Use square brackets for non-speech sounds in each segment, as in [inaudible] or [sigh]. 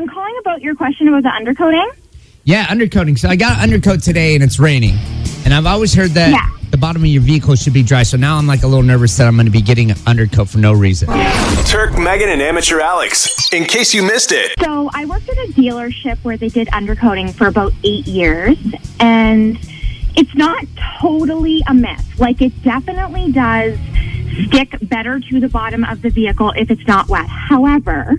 I'm calling about your question about the undercoating. Yeah, undercoating. So I got an undercoat today and it's raining. And I've always heard that Yeah. the bottom of your vehicle should be dry. So now I'm like a little nervous that I'm going to be getting an undercoat for no reason. Turk, Megan, and Amateur Alex. In case you missed it. So I worked at a dealership where they did undercoating for about eight years, and it's not totally a myth. Like it definitely does stick better to the bottom of the vehicle if it's not wet. However,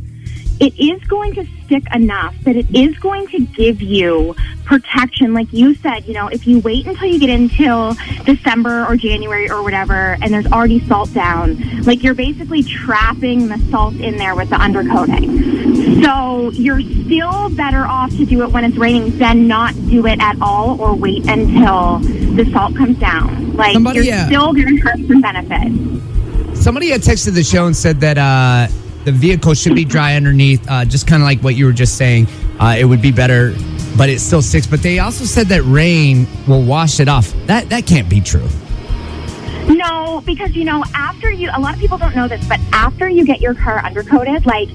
it is going to stick enough that it is going to give you protection. Like you said, you know, if you wait until you get until December or January or whatever, and there's already salt down, like you're basically trapping the salt in there with the undercoating. So you're still better off to do it when it's raining than not do it at all or wait until the salt comes down. Like Somebody, you're uh, still going to have some benefit. Somebody had texted the show and said that uh, the vehicle should be dry underneath, uh, just kind of like what you were just saying. Uh, it would be better, but it still sticks. But they also said that rain will wash it off. That that can't be true. No, because you know, after you, a lot of people don't know this, but after you get your car undercoated, like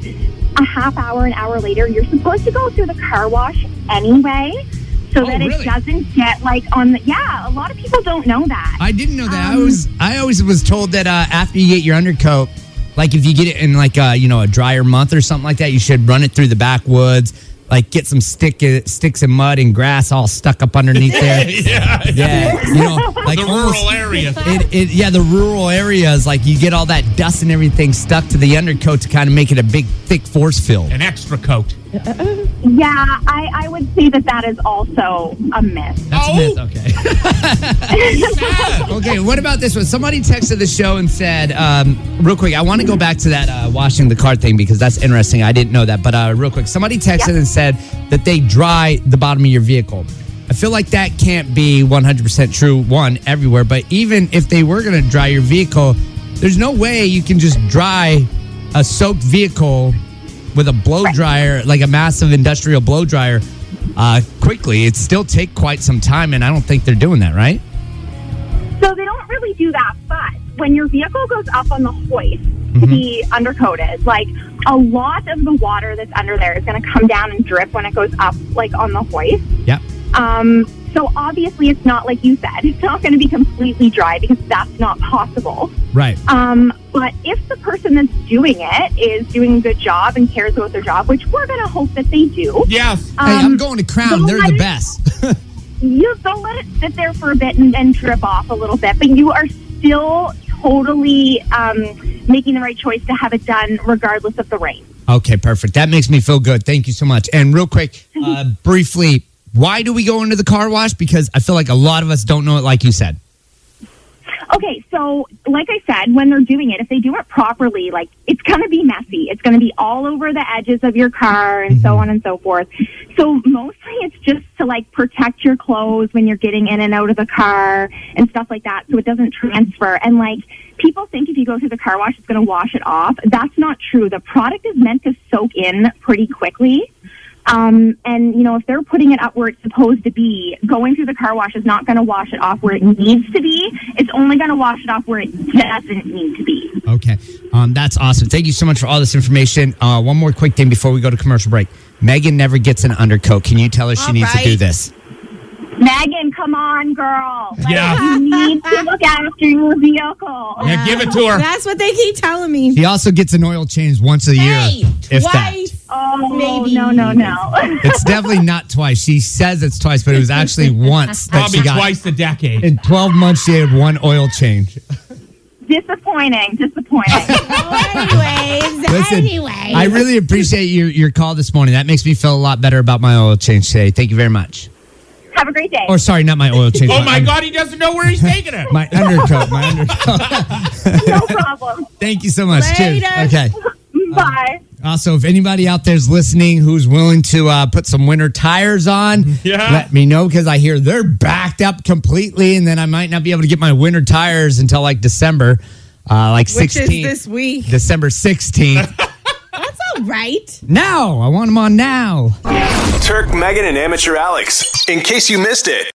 a half hour, an hour later, you're supposed to go through the car wash anyway, so Oh, that really? it doesn't get like on the. Yeah, a lot of people don't know that. I didn't know that. I Um, was I always was told that uh, after you get your undercoat, like if you get it in like a you know a drier month or something like that, you should run it through the backwoods, like get some stick uh, sticks and mud and grass all stuck up underneath there. [laughs] yeah. Yeah, you know, like The almost- rural area. [laughs] It, it, yeah, the rural areas, like you get all that dust and everything stuck to the undercoat to kind of make it a big, thick force field. An extra coat. Yeah, I, I would say that that is also a myth. That's Oh. a myth. Okay. [laughs] Okay. What about this one? Somebody texted the show and said, um, real quick, I want to go back to that uh, washing the car thing because that's interesting. I didn't know that, but uh, real quick, somebody texted Yeah. and said that they dry the bottom of your vehicle. I feel like that can't be 100% true, one, everywhere, but even if they were going to dry your vehicle, there's no way you can just dry a soaked vehicle with a blow dryer, like a massive industrial blow dryer, uh, quickly. It'd still take quite some time, and I don't think they're doing that, right? So they don't really do that, but when your vehicle goes up on the hoist to be undercoated, like a lot of the water that's under there is going to come down and drip when it goes up, like on the hoist. Yep. Um, so obviously, it's not like you said; it's not going to be completely dry because that's not possible. Right. Um, but if the person that's doing it is doing a good job and cares about their job, which we're going to hope that they do, Yes. hey, I'm um, going to Crown. They're the it- best. [laughs] you don't let it sit there for a bit and, then drip off a little bit, but you are still totally um, making the right choice to have it done regardless of the rain. okay, perfect. That makes me feel good. Thank you so much. And real quick, [laughs] uh, briefly, why do we go into the car wash? Because I feel like a lot of us don't know it, like you said. Okay, so like I said, when they're doing it, if they do it properly, like it's going to be messy. It's going to be all over the edges of your car and so mm-hmm. on and so forth. So mostly it's just to like protect your clothes when you're getting in and out of the car and stuff like that so it doesn't transfer. And like people think if you go through the car wash, it's going to wash it off. That's not true. The product is meant to soak in pretty quickly. Um, and you know, if they're putting it up where it's supposed to be, going through the car wash is not going to wash it off where it needs to be. It's only going to wash it off where it doesn't need to be. Okay. Um, that's awesome. Thank you so much for all this information. Uh, one more quick thing before we go to commercial break. Megan never gets an undercoat. Can you tell her she All needs to do this? Megan, come on, girl. Like, Yeah. You need to look after your vehicle. Yeah, give it to her. That's what they keep telling me. He also gets an oil change once a Hey, year, if that. Twice. Oh, Maybe. no, no, no. [laughs] It's definitely not twice. She says it's twice, but it was actually [laughs] once that Probably she got. twice a decade. In 12 months, she had one oil change. disappointing, disappointing. [laughs] anyways, Listen, anyway. I really appreciate your, your call this morning. That makes me feel a lot better about my oil change today. Thank you very much. Have a great day. Or sorry, not my oil change. Oh my God, he doesn't know where he's taking it. My undercoat. My undercoat. no problem. Thank you so much. Cheers. Okay. Bye. Also, if anybody out there's listening who's willing to uh, put some winter tires on, [laughs] Yeah. let me know because I hear they're backed up completely, and then I might not be able to get my winter tires until like December, uh, like 16th, this week. December 16th. [laughs] That's all right. now, I want them on now. Turk, Megan, and Amateur Alex. In case you missed it.